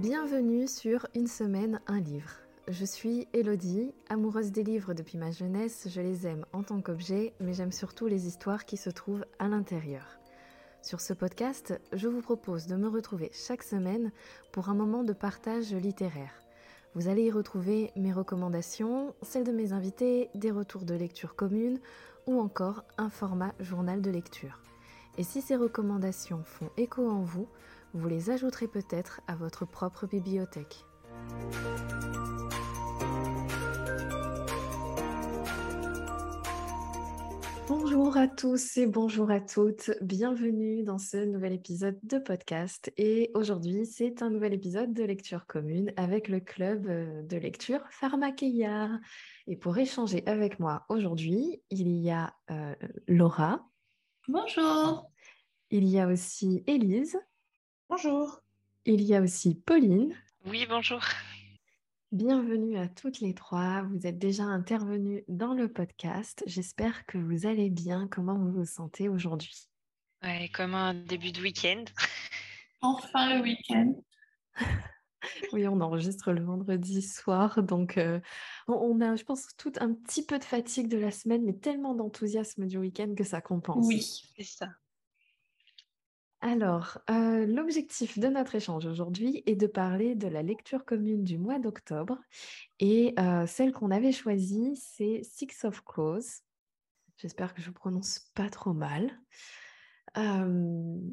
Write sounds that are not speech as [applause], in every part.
Bienvenue sur Une semaine, un livre. Je suis Elodie, amoureuse des livres depuis ma jeunesse, je les aime en tant qu'objet, mais j'aime surtout les histoires qui se trouvent à l'intérieur. Sur ce podcast, je vous propose de me retrouver chaque semaine pour un moment de partage littéraire. Vous allez y retrouver mes recommandations, celles de mes invités, des retours de lecture communes ou encore un format journal de lecture. Et si ces recommandations font écho en vous, vous les ajouterez peut-être à votre propre bibliothèque. Bonjour à tous et bonjour à toutes, bienvenue dans ce nouvel épisode de podcast. Et aujourd'hui, c'est un nouvel épisode de lecture commune avec le club euh, de lecture Pharmakeia. Et pour échanger avec moi aujourd'hui, il y a euh, Laura. Bonjour. Il y a aussi Élise. Bonjour. Il y a aussi Pauline. Oui, bonjour. Bienvenue à toutes les trois. Vous êtes déjà intervenues dans le podcast. J'espère que vous allez bien. Comment vous vous sentez aujourd'hui? Ouais, comme un début de week-end. Enfin le week-end. [laughs] oui, on enregistre le vendredi soir, donc euh, on a, je pense, tout un petit peu de fatigue de la semaine, mais tellement d'enthousiasme du week-end que ça compense. Oui, c'est ça. Alors, euh, l'objectif de notre échange aujourd'hui est de parler de la lecture commune du mois d'octobre. Et euh, celle qu'on avait choisie, c'est Six of Crows. J'espère que je ne prononce pas trop mal.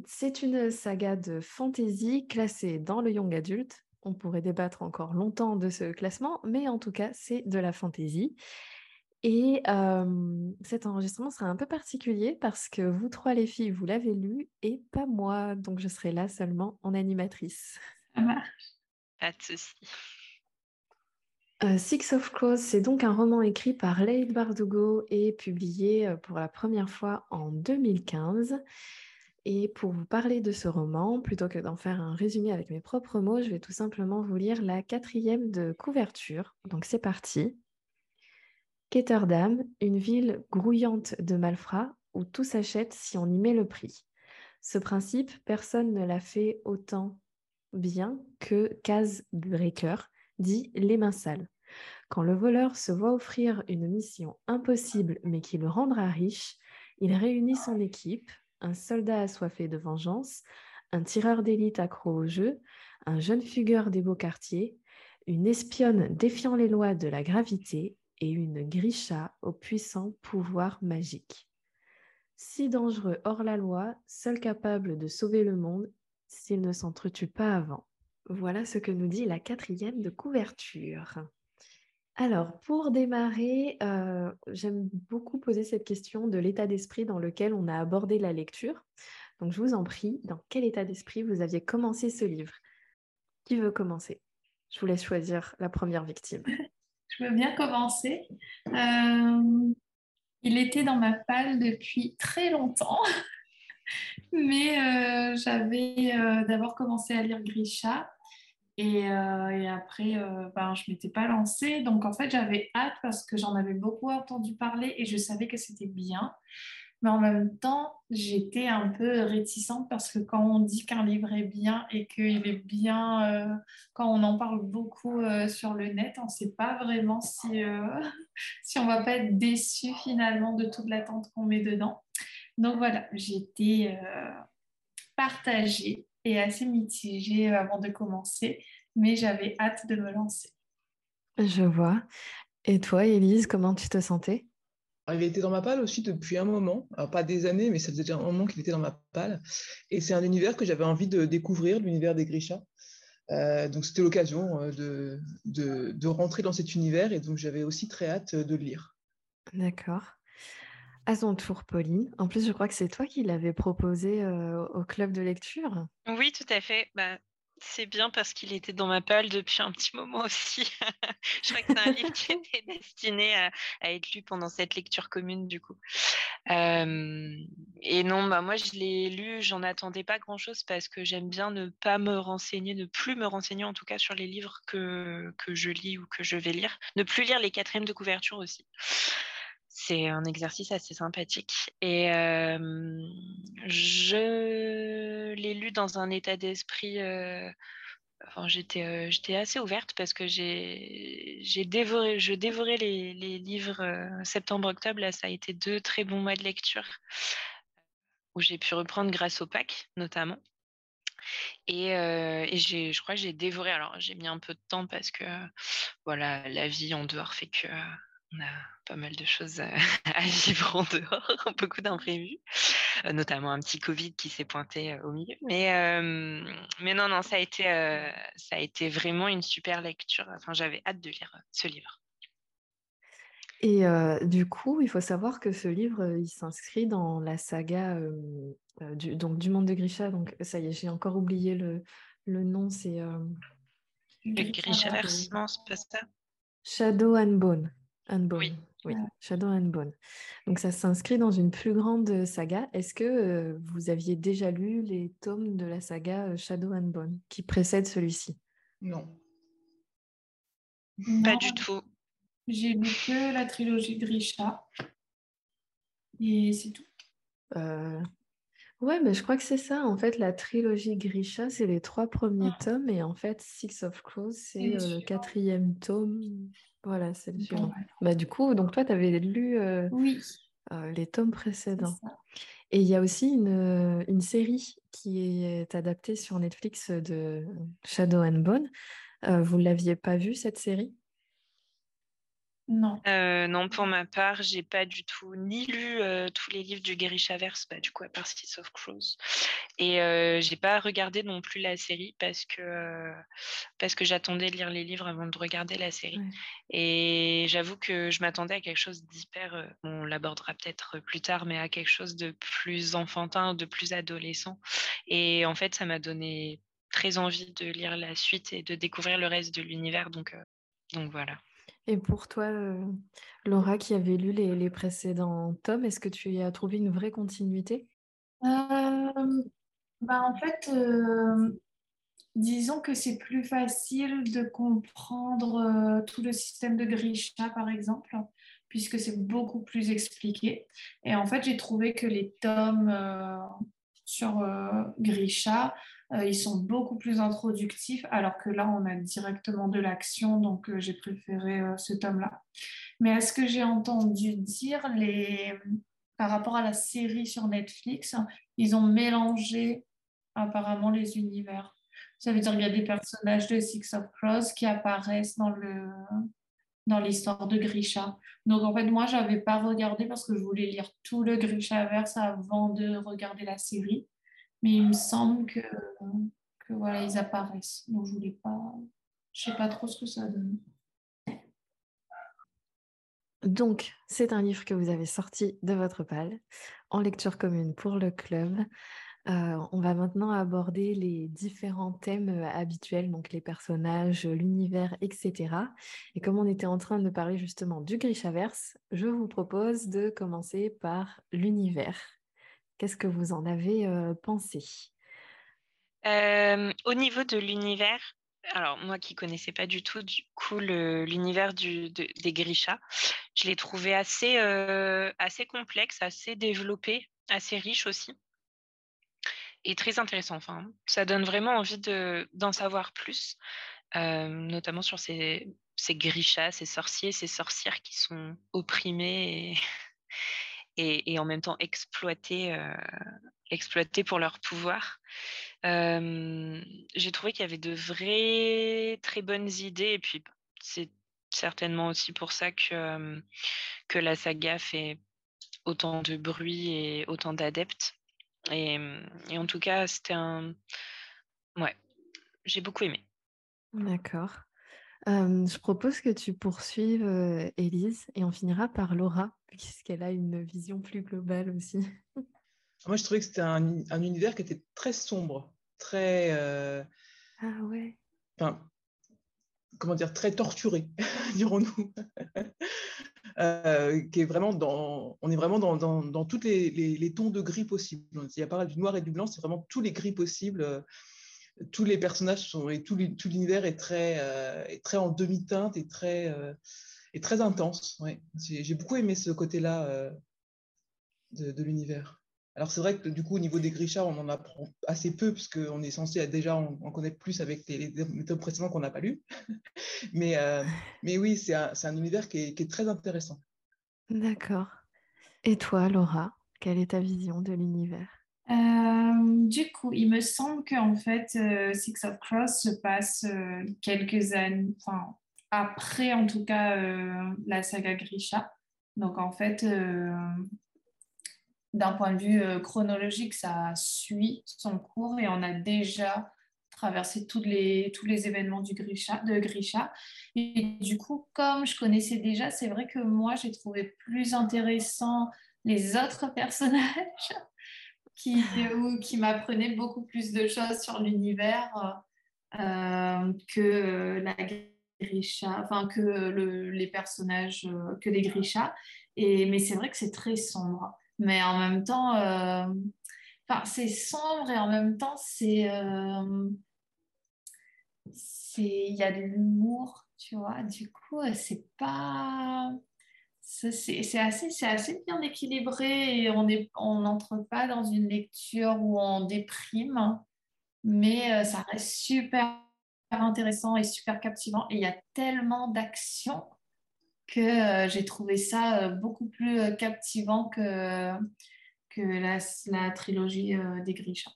C'est une saga de fantasy classée dans le young adult. On pourrait débattre encore longtemps de ce classement, mais en tout cas, c'est de la fantasy. Et cet enregistrement sera un peu particulier parce que vous trois les filles, vous l'avez lu et pas moi, donc je serai là seulement en animatrice. Ça marche. Pas de souci. Six of Crows, c'est donc un roman écrit par Leigh Bardugo et publié pour la première fois en 2015. Et pour vous parler de ce roman, plutôt que d'en faire un résumé avec mes propres mots, je vais tout simplement vous lire la quatrième de couverture. Donc c'est parti. Ketterdam, une ville grouillante de malfrats où tout s'achète si on y met le prix. Ce principe, personne ne l'a fait autant bien que Kaz Breaker, dit les mains sales. Quand le voleur se voit offrir une mission impossible mais qui le rendra riche, il réunit son équipe, un soldat assoiffé de vengeance, un tireur d'élite accro au jeu, un jeune fugueur des beaux quartiers, une espionne défiant les lois de la gravité et une grisha au puissant pouvoir magique. Si dangereux hors la loi, seul capable de sauver le monde s'il ne s'entretue pas avant. Voilà ce que nous dit la quatrième de couverture. Alors, pour démarrer, euh, j'aime beaucoup poser cette question de l'état d'esprit dans lequel on a abordé la lecture. Donc, je vous en prie, dans quel état d'esprit vous aviez commencé ce livre? Qui veut commencer? Je vous laisse choisir la première victime. [laughs] Je veux bien commencer. Euh, il était dans ma palle depuis très longtemps, [laughs] mais euh, j'avais euh, d'abord commencé à lire Grisha et, après, ben, je ne m'étais pas lancée. Donc en fait, j'avais hâte parce que j'en avais beaucoup entendu parler et je savais que c'était bien. Mais en même temps, j'étais un peu réticente parce que quand on dit qu'un livre est bien et qu'il est bien, euh, quand on en parle beaucoup euh, sur le net, on ne sait pas vraiment si, euh, [laughs] si on va pas être déçu finalement de toute l'attente qu'on met dedans. Donc voilà, j'étais partagée et assez mitigée avant de commencer, mais j'avais hâte de me lancer. Je vois. Et toi, Élise, comment tu te sentais? Il était dans ma palle aussi depuis un moment, alors pas des années, mais ça faisait déjà un moment qu'il était dans ma palle. Et c'est un univers que j'avais envie de découvrir, l'univers des Grisha. Euh, donc c'était l'occasion euh, de, de, rentrer dans cet univers et donc j'avais aussi très hâte de le lire. D'accord. À son tour, Pauline. En plus, je crois que c'est toi qui l'avais proposé euh, au club de lecture. Oui, tout à fait. Bah, c'est bien parce qu'il était dans ma palle depuis un petit moment aussi. [laughs] je crois que c'est un livre qui [laughs] était destiné à, être lu pendant cette lecture commune du coup. et non, bah moi je l'ai lu, j'en attendais pas grand-chose parce que j'aime bien ne pas me renseigner, ne plus me renseigner en tout cas sur les livres que, que je lis ou que je vais lire. Ne plus lire les quatrièmes de couverture aussi c'est un exercice assez sympathique. Et je l'ai lu dans un état d'esprit enfin, j'étais, j'étais assez ouverte parce que j'ai, j'ai dévoré, je dévorais les, les livres septembre-octobre. Là, ça a été deux très bons mois de lecture où j'ai pu reprendre grâce au Pâques, notamment. Et, et j'ai, je crois que j'ai dévoré. Alors, j'ai mis un peu de temps parce que voilà, la vie en dehors fait que on a pas mal de choses à, [laughs] vivre en dehors, [laughs] beaucoup d'imprévus, euh, notamment un petit Covid qui s'est pointé euh, au milieu. Mais, mais non, non, ça a, été, ça a été vraiment une super lecture. Enfin, j'avais hâte de lire ce livre. Et du coup, il faut savoir que ce livre, il s'inscrit dans la saga du, donc, du monde de Grisha. Donc, ça y est, j'ai encore oublié le, le nom. C'est. le Grishaverse, non, c'est pas ça? Shadow and Bone. Oui. Shadow and Bone. Donc ça s'inscrit dans une plus grande saga. Est-ce que euh, vous aviez déjà lu les tomes de la saga euh, Shadow and Bone qui précède celui-ci? Non. Pas du tout. J'ai lu que la trilogie Grisha. Et c'est tout. Euh... Ouais, mais je crois que c'est ça. En fait, la trilogie Grisha, c'est les trois premiers ah. tomes. Et en fait, Six of Crows, c'est euh, le quatrième tome. Voilà, c'est le suivant. Bah, du coup, donc toi, tu avais lu euh, oui. Euh, les tomes précédents. Et il y a aussi une, euh, une, série qui est adaptée sur Netflix de Shadow and Bone. vous ne l'aviez pas vue, cette série? Non. Euh, non, pour ma part, j'ai pas du tout ni lu euh, tous les livres du Gary Chavers, bah, du coup à part Six of Crows, et euh, j'ai pas regardé non plus la série parce que parce que j'attendais de lire les livres avant de regarder la série. Et j'avoue que je m'attendais à quelque chose d'hyper, on l'abordera peut-être plus tard, mais à quelque chose de plus enfantin, de plus adolescent. Et en fait, ça m'a donné très envie de lire la suite et de découvrir le reste de l'univers. Donc donc voilà. Et pour toi, euh, Laura, qui avait lu les, précédents tomes, est-ce que tu y as trouvé une vraie continuité? Euh, bah En fait, euh, disons que c'est plus facile de comprendre tout le système de Grisha, par exemple, puisque c'est beaucoup plus expliqué. Et en fait, j'ai trouvé que les tomes sur Grisha euh, ils sont beaucoup plus introductifs, alors que là, on a directement de l'action, donc euh, j'ai préféré euh, ce tome-là. Mais à ce que j'ai entendu dire, les... par rapport à la série sur Netflix, ils ont mélangé apparemment les univers. Ça veut dire qu'il y a des personnages de Six of Crows qui apparaissent dans le dans l'histoire de Grisha. Donc en fait, moi, je n'avais pas regardé parce que je voulais lire tout le Grishaverse avant de regarder la série. Mais il me semble que, voilà, ils apparaissent. Donc je voulais pas. Je sais pas trop ce que ça donne. Donc, c'est un livre que vous avez sorti de votre palle en lecture commune pour le club. Euh, on va maintenant aborder les différents thèmes euh, habituels, donc les personnages, l'univers, etc. Et comme on était en train de parler justement du Grishaverse, je vous propose de commencer par l'univers. Qu'est-ce que vous en avez pensé? Au niveau de l'univers, alors moi qui connaissais pas du tout du coup l'univers des Grisha, je l'ai trouvé assez, assez complexe, assez développé, assez riche aussi. Et très intéressant. Enfin, ça donne vraiment envie d'en savoir plus, notamment sur ces, ces ces sorciers, ces sorcières qui sont opprimés et, et, en même temps exploiter, euh, pour leur pouvoir. J'ai trouvé qu'il y avait de vraies très bonnes idées et puis c'est certainement aussi pour ça que, que la saga fait autant de bruit et autant d'adeptes. Et, et, en tout cas, c'était un... Ouais, j'ai beaucoup aimé. D'accord je propose que tu poursuives, Élise, et on finira par Laura, puisqu'elle a une vision plus globale aussi. Moi, je trouvais que c'était un, univers qui était très sombre, très. Ah ouais. Enfin, comment dire, très torturé, [laughs] dirons-nous. qui est vraiment dans, on est vraiment dans, dans, dans tous les, les, les, tons de gris possibles. Il n'y a pas du noir et du blanc, c'est vraiment tous les gris possibles tous les personnages sont, et tout, l'univers est très, euh, est très en demi-teinte et très, euh, très intense. J'ai beaucoup aimé ce côté-là euh, de, l'univers. Alors c'est vrai que du coup au niveau des Grisha, on en apprend assez peu puisqu'on est censé déjà en, connaître plus avec les, méthodes précédentes qu'on n'a pas lues. [laughs] mais, euh, mais oui, c'est un, un, univers qui est très intéressant. D'accord. Et toi, Laura, quelle est ta vision de l'univers? Euh, du coup, il me semble qu'en fait, euh, Six of Cross se passe quelques années, enfin, après en tout cas la saga Grisha. Donc en fait, d'un point de vue euh, chronologique, ça suit son cours et on a déjà traversé tous les, tous les événements du Grisha, de Grisha. Et du coup, comme je connaissais déjà, c'est vrai que moi, j'ai trouvé plus intéressant les autres [laughs] personnages qui, [laughs] qui m'apprenaient beaucoup plus de choses sur l'univers euh, que la Grisha, enfin que les personnages, euh, que les Grisha. Et, mais c'est vrai que c'est très sombre mais en même temps, euh, c'est sombre et en même temps, c'est, euh, il y a de l'humour, tu vois. Du coup, c'est pas, c'est assez, assez bien équilibré et on n'entre pas dans une lecture où on déprime, mais ça reste super intéressant et super captivant. Et il y a tellement d'actions que euh, j'ai trouvé ça euh, beaucoup plus euh, captivant que, la, trilogie des Grisha.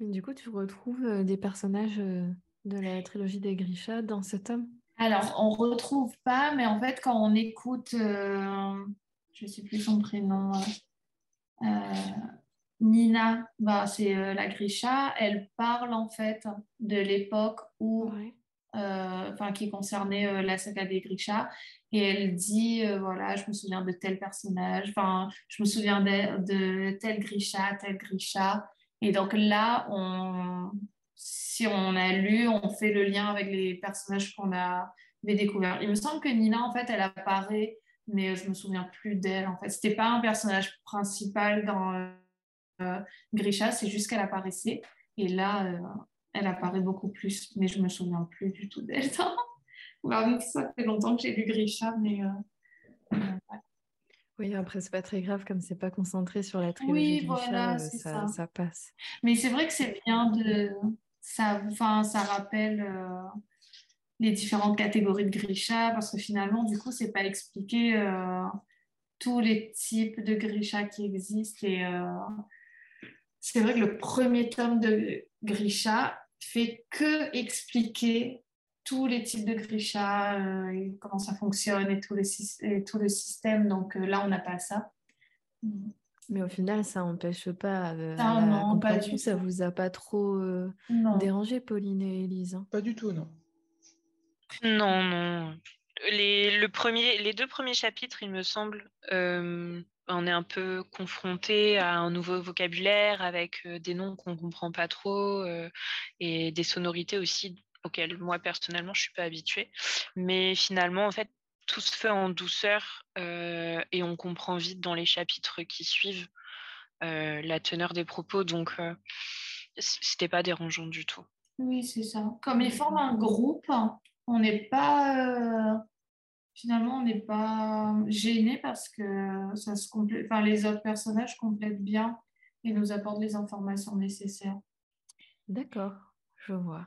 Du coup, tu retrouves des personnages de la trilogie des Grisha dans ce tome? Alors, on ne retrouve pas, mais en fait, quand on écoute, je ne sais plus son prénom, Nina, bah, c'est la Grisha, elle parle en fait de l'époque où euh, enfin qui concernait euh, la saga des Grisha. Et elle dit, euh, voilà, je me souviens de tel personnage, enfin, je me souviens de, de tel Grisha, tel Grisha. Et donc là, on, si on a lu, on fait le lien avec les personnages qu'on avait découverts. Il me semble que Nina, en fait, elle apparaît, mais je me souviens plus d'elle. En fait, c'était pas un personnage principal dans Grisha, c'est juste qu'elle apparaissait. Et là, elle apparaît beaucoup plus, mais je me souviens plus du tout d'elle. [laughs] ça fait longtemps que j'ai lu Grisha, mais euh, oui, après c'est pas très grave comme c'est pas concentré sur la trilogie oui, voilà, euh, ça, ça. passe. Mais c'est vrai que c'est bien de ça, enfin ça rappelle euh, les différentes catégories de Grisha parce que finalement du coup c'est pas expliqué tous les types de Grisha qui existent et c'est vrai que le premier tome de Grisha fait que expliquer tous les types de Grisha, euh, comment ça fonctionne et tout, le système. Donc euh, là, on n'a pas ça. Mais au final, ça n'empêche pas euh, non, pas du Ça vous a pas trop dérangé, Pauline et Elise hein? Pas du tout, non. Non, non. Les, le premier, les deux premiers chapitres, il me semble, on est un peu confronté à un nouveau vocabulaire avec des noms qu'on ne comprend pas trop et des sonorités aussi auxquelles moi personnellement je suis pas habituée. Mais finalement, en fait, tout se fait en douceur et on comprend vite dans les chapitres qui suivent la teneur des propos. Donc, c'était pas dérangeant du tout. Oui, c'est ça. Comme ils forment un groupe, on n'est pas finalement, on n'est pas gêné parce que ça se complète, enfin, les autres personnages complètent bien et nous apportent les informations nécessaires. D'accord, je vois.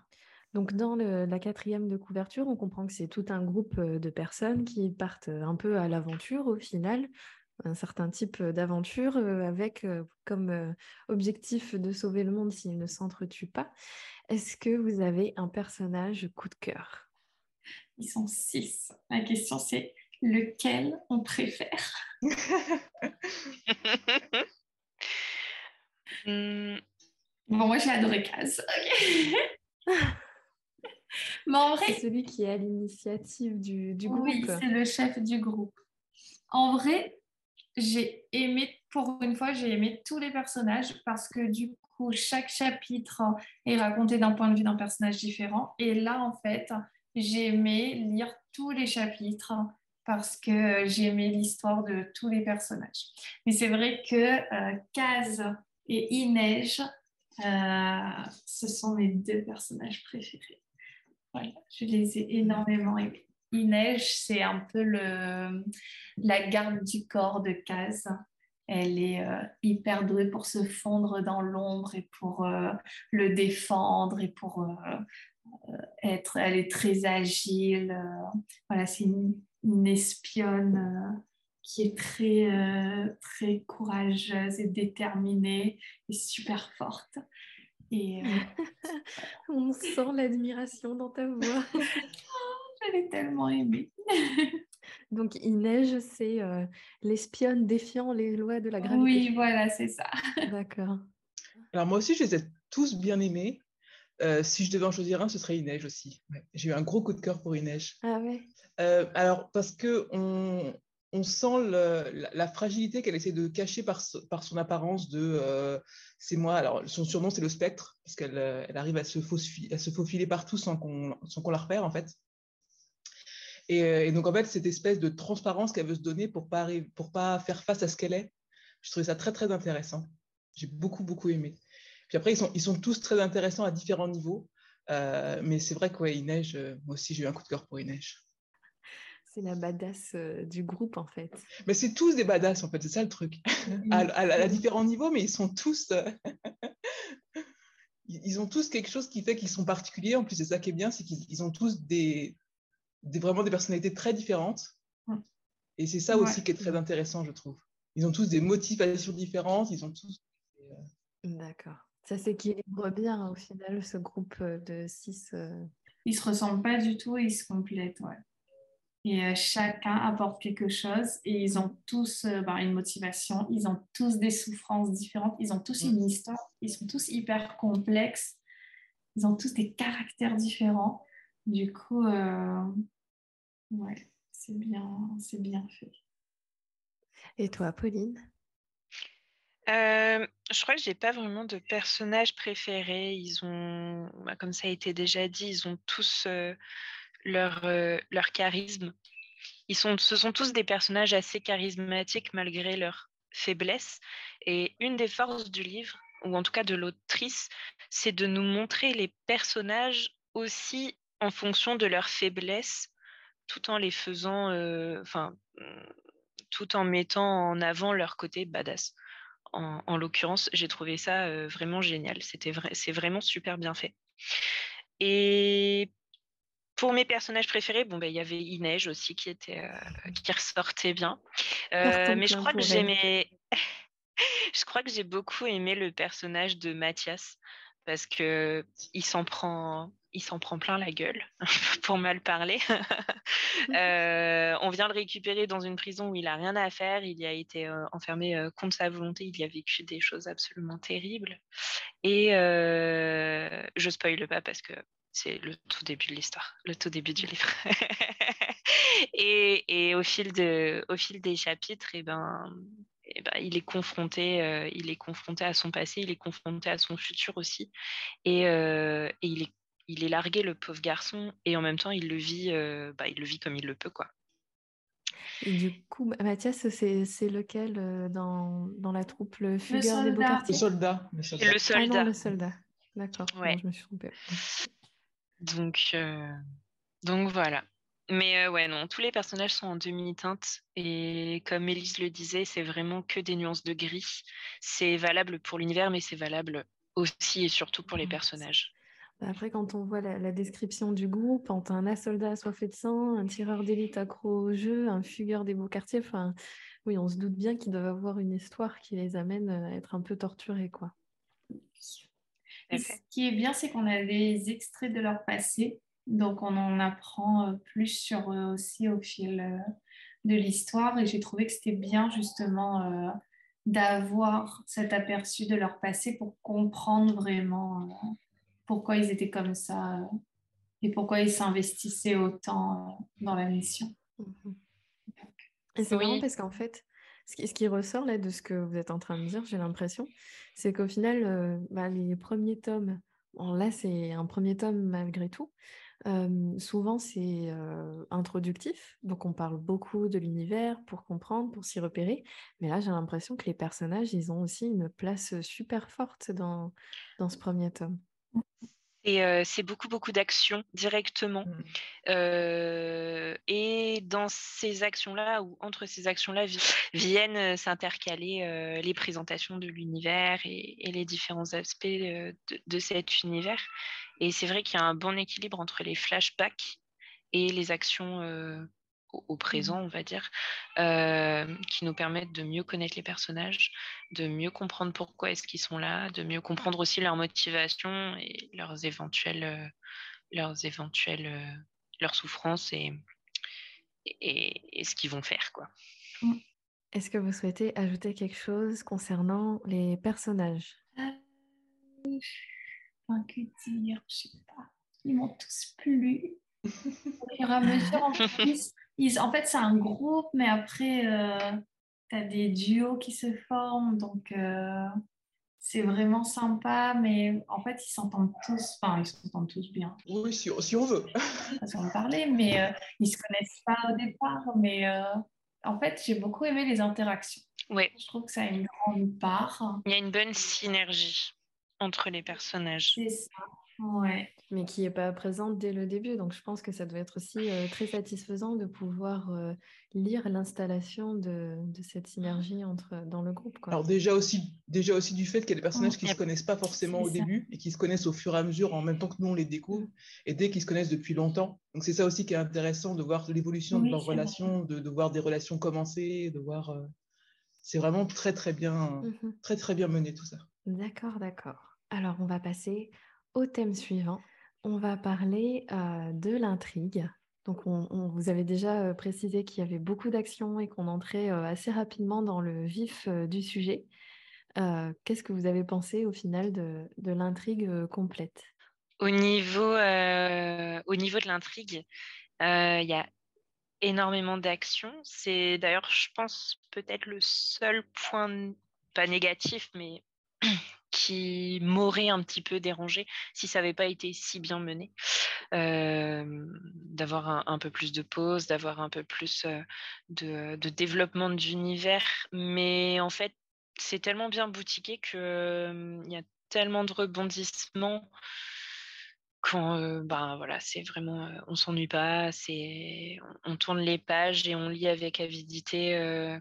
Donc, dans la quatrième de couverture, on comprend que c'est tout un groupe euh, de personnes qui partent un peu à l'aventure au final, un certain type d'aventure euh, avec euh, comme objectif de sauver le monde s'il ne s'entretue pas. Est-ce que vous avez un personnage coup de cœur? Ils sont six. La question, c'est lequel on préfère? [laughs] Hmm. Bon, moi, j'ai adoré Kaz. [laughs] [laughs] [laughs] Mais en vrai... C'est celui qui est à l'initiative du, du, groupe. Oui, c'est le chef du groupe. En vrai, j'ai aimé, pour une fois, j'ai aimé tous les personnages parce que du coup, chaque chapitre est raconté d'un point de vue d'un personnage différent. Et là, en fait, j'ai aimé lire tous les chapitres parce que j'ai aimé l'histoire de tous les personnages. Mais c'est vrai que euh, Kaz et Inej, euh, ce sont mes deux personnages préférés. Je les ai énormément aimés. Inej, c'est un peu le, la garde du corps de Kaz. elle est hyper douée pour se fondre dans l'ombre et pour le défendre et pour être, elle est très agile. voilà, c'est une, une, espionne qui est très, très courageuse et déterminée et super forte. Et, [laughs] On sent l'admiration dans ta voix. [laughs] Oh, [laughs] je l'ai tellement aimée. Donc, il neige, c'est euh, l'espionne défiant les lois de la gravité. Oui, voilà, c'est ça. D'accord. Alors, moi aussi, je les ai tous bien aimés. Euh, si je devais en choisir un, ce serait Inej aussi. J'ai eu un gros coup de cœur pour Inej. Ah ouais euh, Alors, parce que on, on sent la, fragilité qu'elle essaie de cacher par, son apparence de c'est moi. Alors, son surnom, c'est le spectre, parce qu'elle elle arrive à se, faufiler, partout sans qu'on la repère, en fait. Euh, et, donc, en fait, cette espèce de transparence qu'elle veut se donner pour pas, pour pas faire face à ce qu'elle est, je trouvais ça très, très intéressant. J'ai beaucoup, beaucoup aimé. Puis après, ils sont, tous très intéressants à différents niveaux. Euh, mais c'est vrai que euh, moi aussi, j'ai eu un coup de cœur pour Inej. C'est la badass du groupe, en fait. Mais c'est tous des badass, en fait, c'est ça le truc. [laughs] à, à, différents niveaux, mais ils sont tous. [laughs] ils ont tous quelque chose qui fait qu'ils sont particuliers. En plus, c'est ça qui est bien, c'est qu'ils ont tous des, vraiment des personnalités très différentes. Et c'est ça aussi qui est très intéressant, je trouve. Ils ont tous des motivations différentes, ils ont tous... Euh, D'accord. Ça s'équilibre bien au final, ce groupe euh, de six. Euh. Ils se ressemblent pas du tout, ils se complètent, ouais. Et chacun apporte quelque chose et ils ont tous ben, une motivation, ils ont tous des souffrances différentes, ils ont tous une histoire, ils sont tous hyper complexes, ils ont tous des caractères différents. Du coup, Ouais, c'est bien, c'est bien fait. Et toi, Pauline? Euh, je crois que j'ai pas vraiment de personnage préféré. Ils ont, bah, comme ça a été déjà dit, ils ont tous euh, leur, euh, leur charisme. Ils sont, ce sont tous des personnages assez charismatiques malgré leur faiblesse. Et une des forces du livre, ou en tout cas de l'autrice, c'est de nous montrer les personnages aussi en fonction de leur faiblesse tout en les faisant, mmh, tout en mettant en avant leur côté badass. En, l'occurrence, j'ai trouvé ça vraiment génial. C'était vrai, c'est vraiment super bien fait. Et pour mes personnages préférés, bon, ben, il y avait Inej aussi qui, était, qui ressortait bien. mais je crois que j'aimais. [laughs] je crois que j'ai beaucoup aimé le personnage de Mathias parce que il s'en prend il s'en prend plein la gueule, [laughs] pour mal parler. [laughs] Euh, on vient le récupérer dans une prison où il n'a rien à faire. Il y a été euh, enfermé euh, contre sa volonté. Il y a vécu des choses absolument terribles. Et je spoile pas parce que c'est le tout début de l'histoire, le tout début du livre. [laughs] et, au, fil de, au fil des chapitres, et eh ben, et eh ben, il est confronté, il est confronté à son passé, il est confronté à son futur aussi, et, et il est il est largué le pauvre garçon et en même temps il le vit, euh, bah, il le vit comme il le peut quoi. Et du coup, Mathias, c'est lequel euh, dans, dans, la troupe Le fugueur des beaux quartiers? Le soldat. Le soldat. Le soldat. Ah le soldat. D'accord, ouais. je me suis trompée. Donc, euh, donc voilà. Mais ouais, non, tous les personnages sont en demi-teinte et comme Élise le disait, c'est vraiment que des nuances de gris. C'est valable pour l'univers, mais c'est valable aussi et surtout pour les personnages. Bah, après, quand on voit la, description du groupe, entre un assoldat assoiffé de sang, un tireur d'élite accro au jeu, un fugueur des beaux quartiers, enfin, oui, on se doute bien qu'ils doivent avoir une histoire qui les amène à être un peu torturés, quoi. Ce qui est bien, c'est qu'on a des extraits de leur passé, donc on en apprend euh, plus sur eux aussi au fil euh, de l'histoire, et j'ai trouvé que c'était bien justement euh, d'avoir cet aperçu de leur passé pour comprendre vraiment pourquoi ils étaient comme ça euh, et pourquoi ils s'investissaient autant euh, dans la mission. Mhm. Et c'est oui. parce qu'en fait, ce qui, ressort là de ce que vous êtes en train de dire, j'ai l'impression, c'est qu'au final, euh, bah, les premiers tomes, là c'est un premier tome malgré tout, souvent c'est introductif, donc on parle beaucoup de l'univers pour comprendre, pour s'y repérer, mais là j'ai l'impression que les personnages, ils ont aussi une place super forte dans, dans ce premier tome. C'est beaucoup, beaucoup d'actions directement. Mmh. et dans ces actions-là, ou entre ces actions-là, viennent s'intercaler les présentations de l'univers et, les différents aspects de, cet univers. Et c'est vrai qu'il y a un bon équilibre entre les flashbacks et les actions au, mmh présent, on va dire, qui nous permettent de mieux connaître les personnages, de mieux comprendre pourquoi est-ce qu'ils sont là, de mieux comprendre aussi leurs motivations et leurs éventuelles, leurs éventuelles, leurs souffrances et, et, ce qu'ils vont faire, quoi. Mmh. Est-ce que vous souhaitez ajouter quelque chose concernant les personnages? Euh, Que dire Je sais pas. Ils m'ont tous plu. Au fur et à mesure, en [laughs] plus, en fait, c'est un groupe, mais après, euh, tu as des duos qui se forment. Donc, euh, c'est vraiment sympa. Mais en fait, ils s'entendent tous. Enfin, ils s'entendent tous bien. Oui, si, on veut. Parce qu'on parler, mais euh, ils se connaissent pas au départ. Mais en fait, j'ai beaucoup aimé les interactions. Oui. Je trouve que ça a une grande part. Il y a une bonne synergie entre les personnages. C'est ça. Ouais. Mais qui n'est pas présente dès le début. Donc, je pense que ça doit être aussi euh, très satisfaisant de pouvoir euh, lire l'installation de, de, cette synergie entre, dans le groupe. Quoi. Alors, déjà aussi, déjà aussi du fait qu'il y a des personnages qui ne se connaissent pas forcément au début et qui se connaissent au fur et à mesure en même temps que nous, on les découvre, et dès qu'ils se connaissent depuis longtemps. Donc, c'est ça aussi qui est intéressant de voir l'évolution de leurs relations, de, de, voir des relations commencer, de voir. Euh, c'est vraiment très, très bien, mmh très, très bien mené tout ça. D'accord, d'accord. Alors, on va passer au thème suivant. On va parler euh, de l'intrigue. Donc, on, vous avait déjà euh, précisé qu'il y avait beaucoup d'actions et qu'on entrait euh, assez rapidement dans le vif du sujet. Qu'est-ce que vous avez pensé au final de, l'intrigue complète? Au niveau, au niveau de l'intrigue, il y a énormément d'actions. C'est d'ailleurs, je pense, peut-être le seul point, pas négatif, mais [clears throat] qui m'aurait un petit peu dérangé si ça n'avait pas été si bien mené. d'avoir un, peu plus de pause, d'avoir un peu plus de, développement d'univers. Mais en fait, c'est tellement bien boutiqué qu'il y a tellement de rebondissements quand ben voilà c'est vraiment on s'ennuie pas c'est on, tourne les pages et on lit avec avidité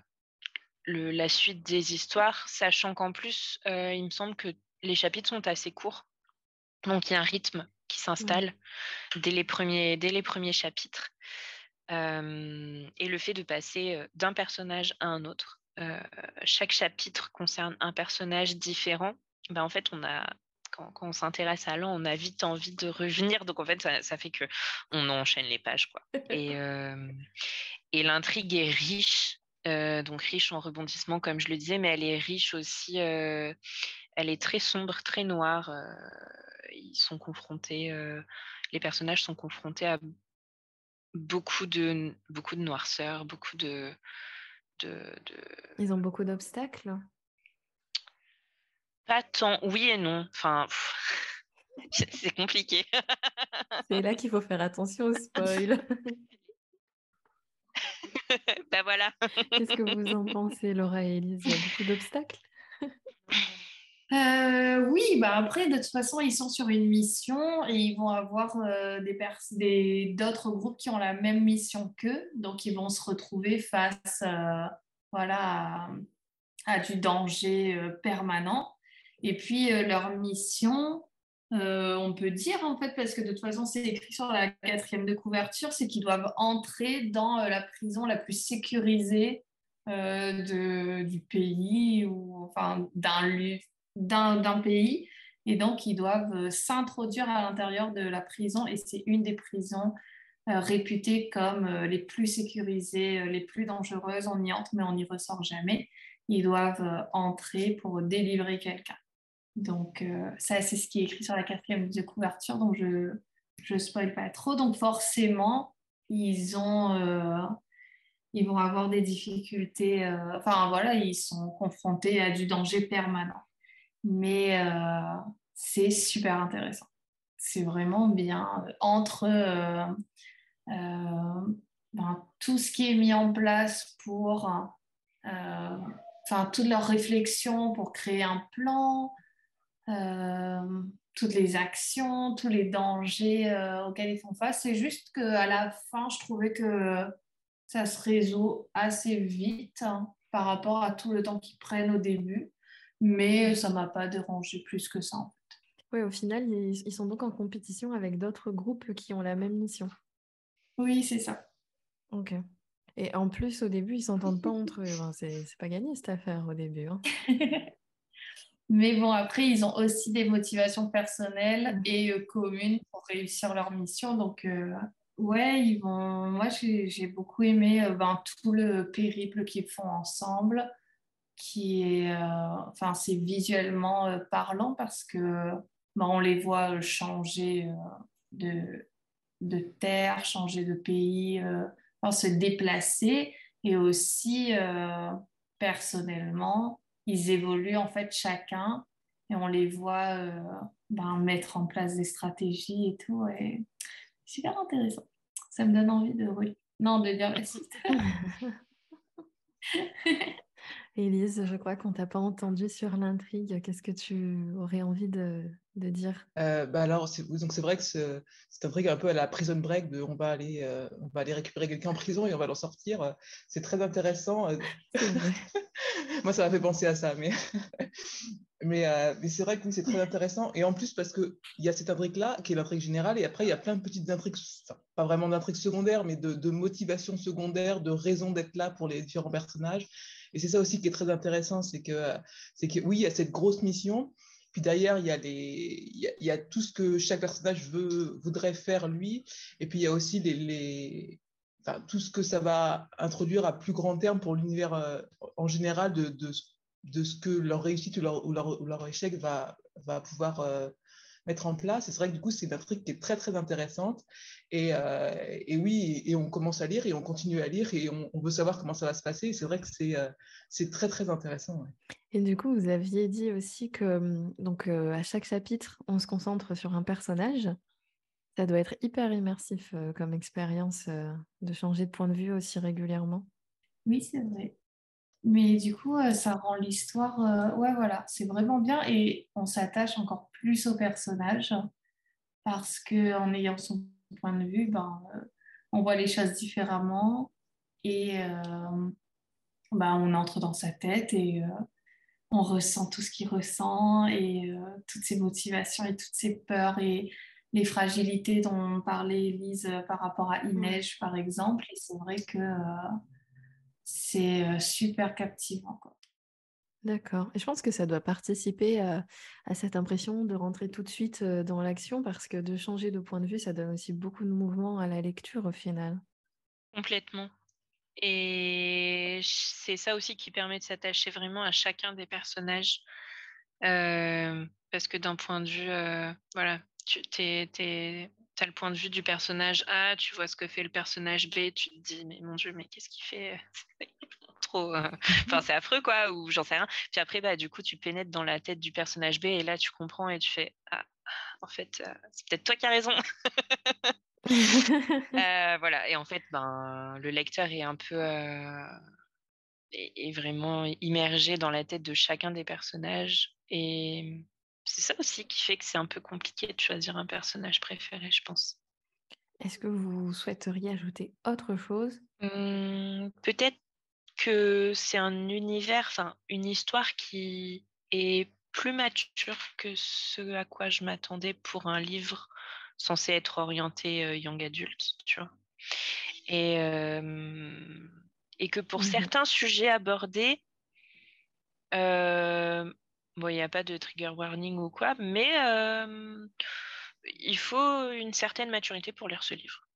la suite des histoires, sachant qu'en plus, euh, il me semble que les chapitres sont assez courts. Donc, il y a un rythme qui s'installe dès, les premiers, dès les premiers chapitres. Euh, et le fait de passer euh, d'un personnage à un autre. chaque chapitre concerne un personnage différent. Ben, en fait, on a, quand, on s'intéresse à l'un, on a vite envie de revenir. Donc, en fait, ça, fait que on enchaîne les pages. Quoi. Et, et l'intrigue est riche euh, donc riche en rebondissements, comme je le disais, mais elle est riche aussi, euh, elle est très sombre, très noire. Euh, ils sont confrontés, les personnages sont confrontés à beaucoup de, beaucoup de noirceur, beaucoup de, de, Ils ont beaucoup d'obstacles? Pas tant, oui et non. Enfin, [laughs] c'est compliqué. c'est là qu'il faut faire attention au [laughs] spoil. [laughs] ben voilà. Qu'est-ce que vous en [laughs] pensez, Laura et Elise? Il y a beaucoup d'obstacles? Euh, oui, bah après, de toute façon, ils sont sur une mission et ils vont avoir euh, des d'autres groupes qui ont la même mission qu'eux. Donc, ils vont se retrouver face euh, voilà, à, du danger permanent. Et puis, leur mission, euh, on peut dire en fait, parce que de toute façon c'est écrit sur la quatrième de couverture, c'est qu'ils doivent entrer dans euh, la prison la plus sécurisée euh, du pays ou enfin d'un pays. Et donc ils doivent s'introduire à l'intérieur de la prison et c'est une des prisons réputées comme les plus sécurisées, les plus dangereuses. On y entre mais on n'y ressort jamais. Ils doivent entrer pour délivrer quelqu'un. Donc, euh, ça, c'est ce qui est écrit sur la quatrième de couverture, donc je ne spoil pas trop. Donc, forcément, ils, ont, euh, ils vont avoir des difficultés. Euh, enfin, voilà, ils sont confrontés à du danger permanent. Mais c'est super intéressant. C'est vraiment bien. Entre ben, tout ce qui est mis en place pour. Enfin, toutes leurs réflexions pour créer un plan, toutes les actions, tous les dangers auxquels ils font face. C'est juste qu'à la fin, je trouvais que ça se résout assez vite hein, par rapport à tout le temps qu'ils prennent au début. Mais ça ne m'a pas dérangé plus que ça. En fait. Oui, au final, ils, sont donc en compétition avec d'autres groupes qui ont la même mission. Oui, c'est ça. Ok. Et en plus, au début, ils s'entendent pas [laughs] entre eux. Enfin, c'est pas gagné cette affaire au début. Hein. [laughs] Mais bon, après, ils ont aussi des motivations personnelles et euh, communes pour réussir leur mission. Donc, euh, ouais, ils vont. Moi, j'ai beaucoup aimé euh, ben, tout le périple qu'ils font ensemble, qui est. Enfin, c'est visuellement parlant parce que ben, on les voit changer de, de terre, changer de pays, se déplacer et aussi personnellement ils évoluent en fait chacun et on les voit euh, ben, mettre en place des stratégies et tout. Et super intéressant. Ça me donne envie de, non, de dire la suite. [laughs] Élise, je crois qu'on t'a pas entendu sur l'intrigue. Qu'est-ce que tu aurais envie de, de dire? Euh, bah alors, c'est, donc c'est vrai que c'est, c'est un truc un peu à la prison break de on va aller, euh, on va aller récupérer quelqu'un en prison et on va l'en sortir. C'est très intéressant. [laughs] [laughs] Moi, ça m'a fait penser à ça, mais, [laughs] mais, euh, mais c'est vrai que c'est très intéressant. Et en plus, parce qu'il y a cette intrigue-là, qui est l'intrigue générale, et après, il y a plein de petites intrigues, pas vraiment d'intrigues secondaires, mais de, de motivation secondaire, de raison d'être là pour les différents personnages. Et c'est ça aussi qui est très intéressant, c'est que, c'est que oui, il y a cette grosse mission, puis derrière, il y, a les, il, y a, tout ce que chaque personnage veut, voudrait faire lui. Et puis il y a aussi les, enfin, tout ce que ça va introduire à plus grand terme pour l'univers euh, en général de, de, de, ce que leur réussite ou leur, ou leur, ou leur échec va, va pouvoir euh, mettre en place. c'est vrai que du coup, c'est une intrigue qui est très, très intéressante. Et, euh, et, oui, et on commence à lire et on continue à lire et on, veut savoir comment ça va se passer. c'est vrai que c'est euh, c'est très, très intéressant. Et du coup, vous aviez dit aussi que donc, euh, à chaque chapitre, on se concentre sur un personnage. Ça doit être hyper immersif comme expérience de changer de point de vue aussi régulièrement. Oui, c'est vrai. Mais du coup, euh, ça rend l'histoire, euh, ouais, voilà, c'est vraiment bien et on s'attache encore plus au personnage parce que en ayant son point de vue, ben, euh, on voit les choses différemment et ben, on entre dans sa tête et on ressent tout ce qu'il ressent et toutes ses motivations et toutes ses peurs et les fragilités dont parlait Elise par rapport à Inej, par exemple. Et c'est vrai que c'est euh, super captivant. D'accord. Et je pense que ça doit participer à, cette impression de rentrer tout de suite euh, dans l'action parce que de changer de point de vue, ça donne aussi beaucoup de mouvement à la lecture au final. Complètement. Et c'est ça aussi qui permet de s'attacher vraiment à chacun des personnages. Euh, parce que d'un point de vue, voilà, tu es, tu as le point de vue du personnage A, tu vois ce que fait le personnage B, tu te dis, mais mon Dieu, mais qu'est-ce qu'il fait [laughs] Trop. Euh, enfin, c'est affreux, quoi, ou j'en sais rien. Puis après, bah, du coup, tu pénètres dans la tête du personnage B et là, tu comprends et tu fais, ah, en fait, euh, c'est peut-être toi qui as raison. [laughs] Euh, voilà, et en fait, ben, le lecteur est un peu. est, vraiment immergé dans la tête de chacun des personnages. Et c'est ça aussi qui fait que c'est un peu compliqué de choisir un personnage préféré, je pense. Est-ce que vous souhaiteriez ajouter autre chose? Mmh, Peut-être que c'est un univers, enfin une histoire qui est plus mature que ce à quoi je m'attendais pour un livre censé être orienté euh, young adult, tu vois. Et, et que pour mmh certains sujets abordés, euh, Bon, il n'y a pas de trigger warning ou quoi, mais il faut une certaine maturité pour lire ce livre.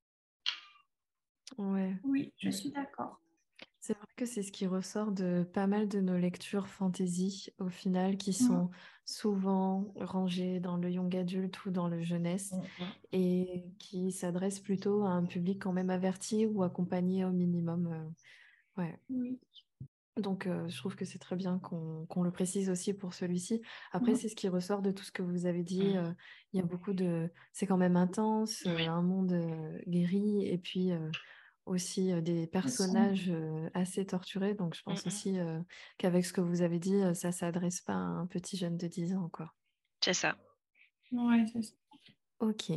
Ouais. Oui, je suis d'accord. C'est vrai que c'est ce qui ressort de pas mal de nos lectures fantasy au final, qui mmh. sont souvent rangées dans le young adulte ou dans le jeunesse, mmh, mmh. et qui s'adressent plutôt à un public quand même averti ou accompagné au minimum. Euh, ouais. Oui. Donc, je trouve que c'est très bien qu'on le précise aussi pour celui-ci. Après, mmh. c'est ce qui ressort de tout ce que vous avez dit. Mmh. Il y a beaucoup de... C'est quand même intense, un monde guéri, et puis aussi des personnages assez torturés. Donc, je pense mmh aussi qu'avec ce que vous avez dit, ça ne s'adresse pas à un petit jeune de 10 ans. C'est ça. Oui, c'est ça. Ok.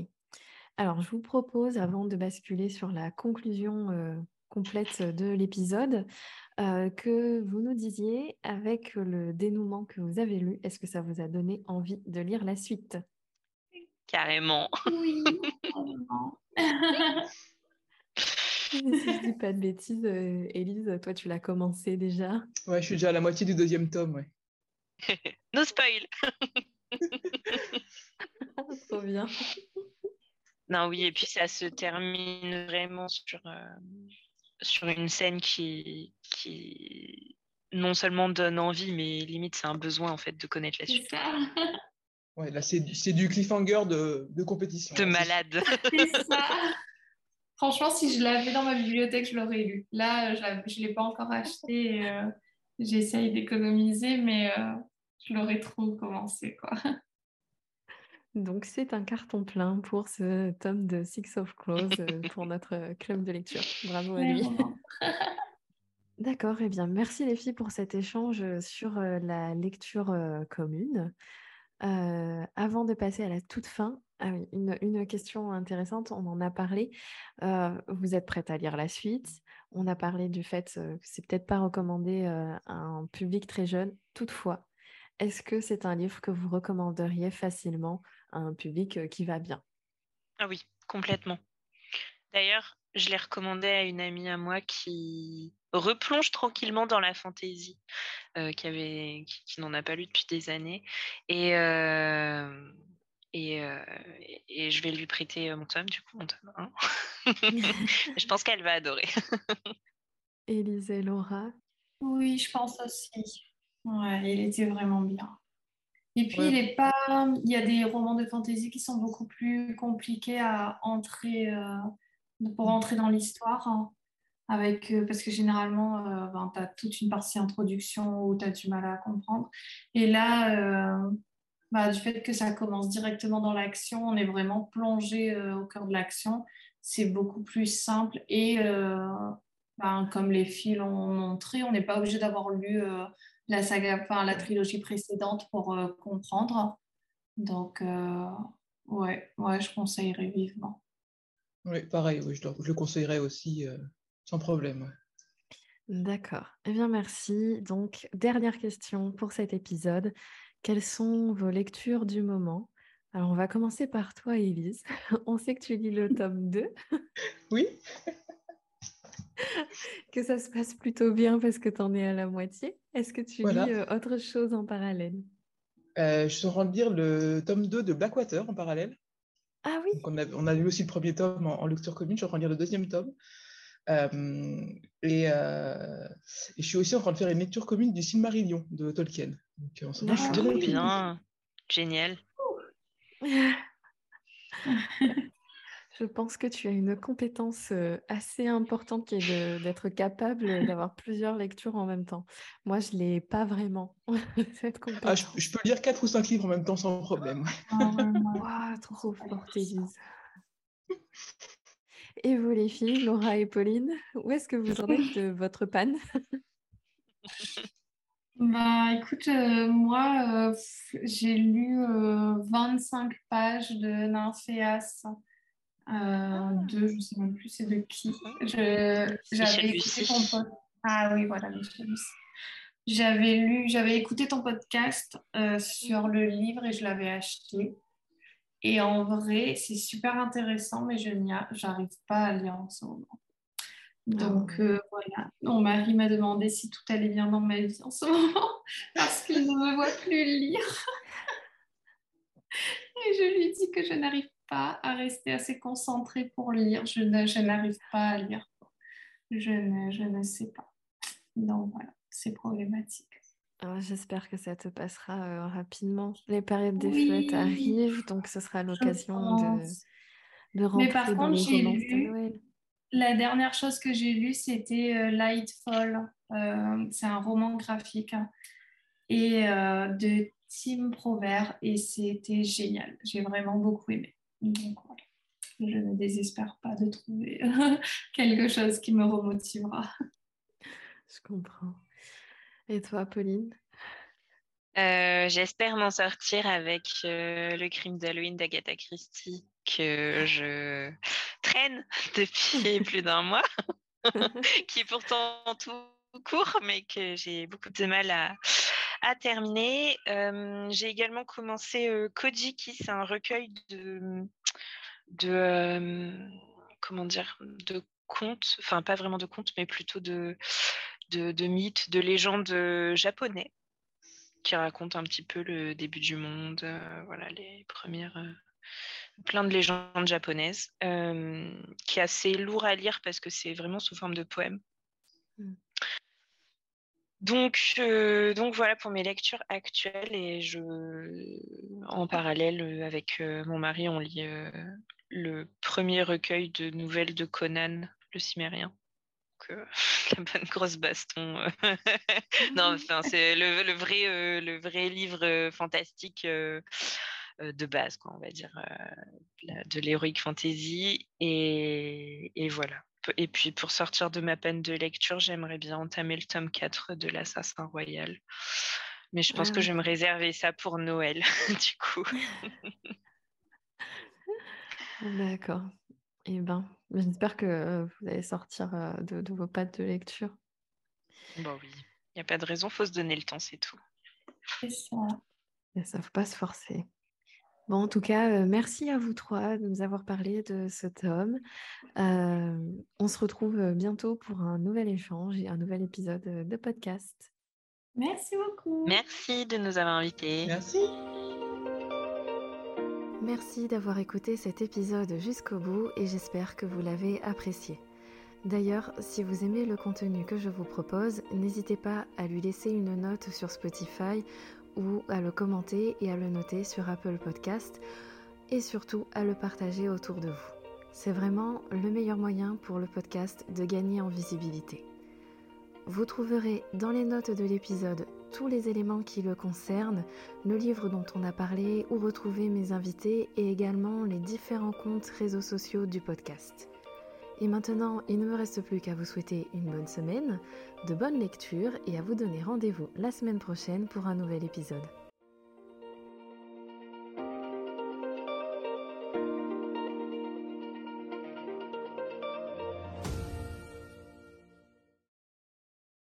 Alors, je vous propose, avant de basculer sur la conclusion euh, complète de l'épisode, euh, que vous nous disiez, avec le dénouement que vous avez lu, est-ce que ça vous a donné envie de lire la suite? Carrément. Oui, [laughs] carrément. [laughs] Si je dis pas de bêtises, euh, Élise, toi, tu l'as commencé déjà? Ouais, je suis déjà à la moitié du deuxième tome, ouais. [laughs] no spoil. Trop bien. Non, oui, et puis ça se termine vraiment sur, euh, sur une scène qui, qui non seulement donne envie, mais limite c'est un besoin en fait de connaître la C'est suite. ça. Ouais, là, c'est du- c'est du cliffhanger de, de compétition. De là, malade. [laughs] C'est ça. Franchement, si je l'avais dans ma bibliothèque, je l'aurais lu. Là, je ne l'ai pas encore acheté. et, euh, J'essaye d'économiser, mais euh, je l'aurais trop commencé. Quoi. Donc, c'est un carton plein pour ce tome de Six of Crows euh, pour [laughs] notre club de lecture. Bravo à lui. [laughs] D'accord, eh bien, merci les filles pour cet échange sur euh, la lecture euh, commune. Euh, avant de passer à la toute fin, ah oui, une, une question intéressante, on en a parlé. Euh, vous êtes prête à lire la suite? On a parlé du fait euh, que c'est peut-être pas recommandé euh, à un public très jeune. Toutefois, est-ce que c'est un livre que vous recommanderiez facilement à un public euh, qui va bien? Ah oui, complètement. D'ailleurs, je l'ai recommandé à une amie à moi qui replonge tranquillement dans la fantaisie, euh, qui, avait, qui, qui n'en a pas lu depuis des années. Et, euh, et, euh, et- et je vais lui prêter mon tome, du coup, mon tome 1. [laughs] je pense qu'elle va adorer. Élise et Laura? Oui, je pense aussi. Ouais, il était vraiment bien. Et puis, Ouais. il est pas... il y a des romans de fantasy qui sont beaucoup plus compliqués à entrer, euh, pour entrer dans l'histoire. hein, avec, euh, parce que généralement, euh, ben, tu as toute une partie introduction où tu as du mal à comprendre. Et là, bah, du fait que ça commence directement dans l'action, on est vraiment plongé au cœur de l'action. C'est beaucoup plus simple et ben, comme les filles l'ont montré, on n'est pas obligé d'avoir lu la saga, enfin la trilogie précédente pour euh, comprendre. Donc, euh, ouais, ouais, je conseillerais vivement. Oui, pareil, oui, je, le- je le conseillerais aussi euh, sans problème. ouais. D'accord. Eh bien, merci. Donc, dernière question pour cet épisode. Quelles sont vos lectures du moment? Alors, on va commencer par toi, Élise. [laughs] On sait que tu lis le tome 2, Oui, [laughs] que ça se passe plutôt bien parce que tu en es à la moitié. Est-ce que tu Voilà. lis euh, autre chose en parallèle? Euh, je suis en train de lire le tome 2 de Blackwater en parallèle. Ah oui on, a, on a lu aussi le premier tome en, en lecture commune, je suis en train de lire le deuxième tome. Euh, et, euh, et je suis aussi en train de faire une lecture commune du Silmarillion de Tolkien. Donc, en ce moment, je suis Ah, Trop bien. Génial. [laughs] [laughs] Je pense que tu as une compétence assez importante qui est de- d'être capable d'avoir plusieurs lectures en même temps. Moi, je ne l'ai pas vraiment, [laughs] cette Ah, compétence. je, je peux lire 4 ou 5 livres en même temps sans problème. Ah, trop possible. Élise. Et vous, les filles, Laura et Pauline, où est-ce que vous en êtes de votre panne? Bah, écoute, euh, moi, euh, j'ai lu euh, 25 pages de Nymphéas, euh, de, je sais même plus c'est de qui. Je, j'avais écouté ton podcast. Ah oui, voilà, Michel Lucie. J'avais lu, j'avais écouté ton podcast euh, sur le livre et je l'avais acheté. Et en vrai, c'est super intéressant, mais je j'arrive pas à lire en ce moment. Donc ouais. euh, voilà, mon mari m'a demandé si tout allait bien dans ma vie en ce [laughs] moment parce qu'il ne me voit plus lire. [laughs] Et je lui dis que je n'arrive pas à rester assez concentrée pour lire. Je, ne- je n'arrive pas à lire. Je ne, je ne sais pas. Donc voilà, c'est problématique. Ah, J'espère que ça te passera euh, rapidement. Les périodes des Oui, fêtes arrivent, donc ce sera l'occasion de, de Mais par rentrer dans contre, les j'ai de lu- Noël. La dernière chose que j'ai lue, c'était euh, Lightfall. Euh, c'est un roman graphique hein, et euh, de Tim Provert et c'était génial. J'ai vraiment beaucoup aimé. Donc voilà, je ne désespère pas de trouver [laughs] quelque chose qui me remotivera. Je comprends. Et toi, Pauline? J'espère m'en sortir avec le crime d'Halloween d'Agatha Christie que je traîne [laughs] depuis [laughs] plus d'un mois, qui est pourtant tout court, mais que j'ai beaucoup de mal à, à terminer. j'ai également commencé Kojiki, c'est un recueil de, de comment dire, de contes, enfin pas vraiment de contes, mais plutôt de, de, mythes, de légendes japonais qui racontent un petit peu le début du monde, voilà les premières plein de légendes japonaises, qui est assez lourd à lire parce que c'est vraiment sous forme de poème. Donc, donc voilà pour mes lectures actuelles et je, en parallèle avec mon mari, on lit le premier recueil de nouvelles de Conan, le Cimérien. [laughs] la bonne grosse baston. [laughs] non, enfin, c'est le, vrai, le vrai livre fantastique de base, quoi, on va dire, de l'heroic fantasy. Et, voilà. Et puis pour sortir de ma peine de lecture, j'aimerais bien entamer le tome 4 de l'Assassin Royal. Mais je pense que ah. je vais me réserver ça pour Noël, [laughs] du coup. [laughs] D'accord. Eh ben, j'espère que vous allez sortir de, vos pattes de lecture. Bon oui, il n'y a pas de raison, faut se donner le temps, c'est tout. C'est ça. ne faut pas se forcer. Bon, en tout cas, merci à vous trois de nous avoir parlé de ce tome. on se retrouve bientôt pour un nouvel échange et un nouvel épisode de podcast. Merci beaucoup. Merci de nous avoir invités. Merci. Merci d'avoir écouté cet épisode jusqu'au bout et j'espère que vous l'avez apprécié. D'ailleurs, si vous aimez le contenu que je vous propose, n'hésitez pas à lui laisser une note sur Spotify ou à le commenter et à le noter sur Apple Podcast et surtout à le partager autour de vous. C'est vraiment le meilleur moyen pour le podcast de gagner en visibilité. Vous trouverez dans les notes de l'épisode tous les éléments qui le concernent, le livre dont on a parlé, ou retrouver mes invités et également les différents comptes réseaux sociaux du podcast. Et maintenant, il ne me reste plus qu'à vous souhaiter une bonne semaine, de bonnes lectures et à vous donner rendez-vous la semaine prochaine pour un nouvel épisode.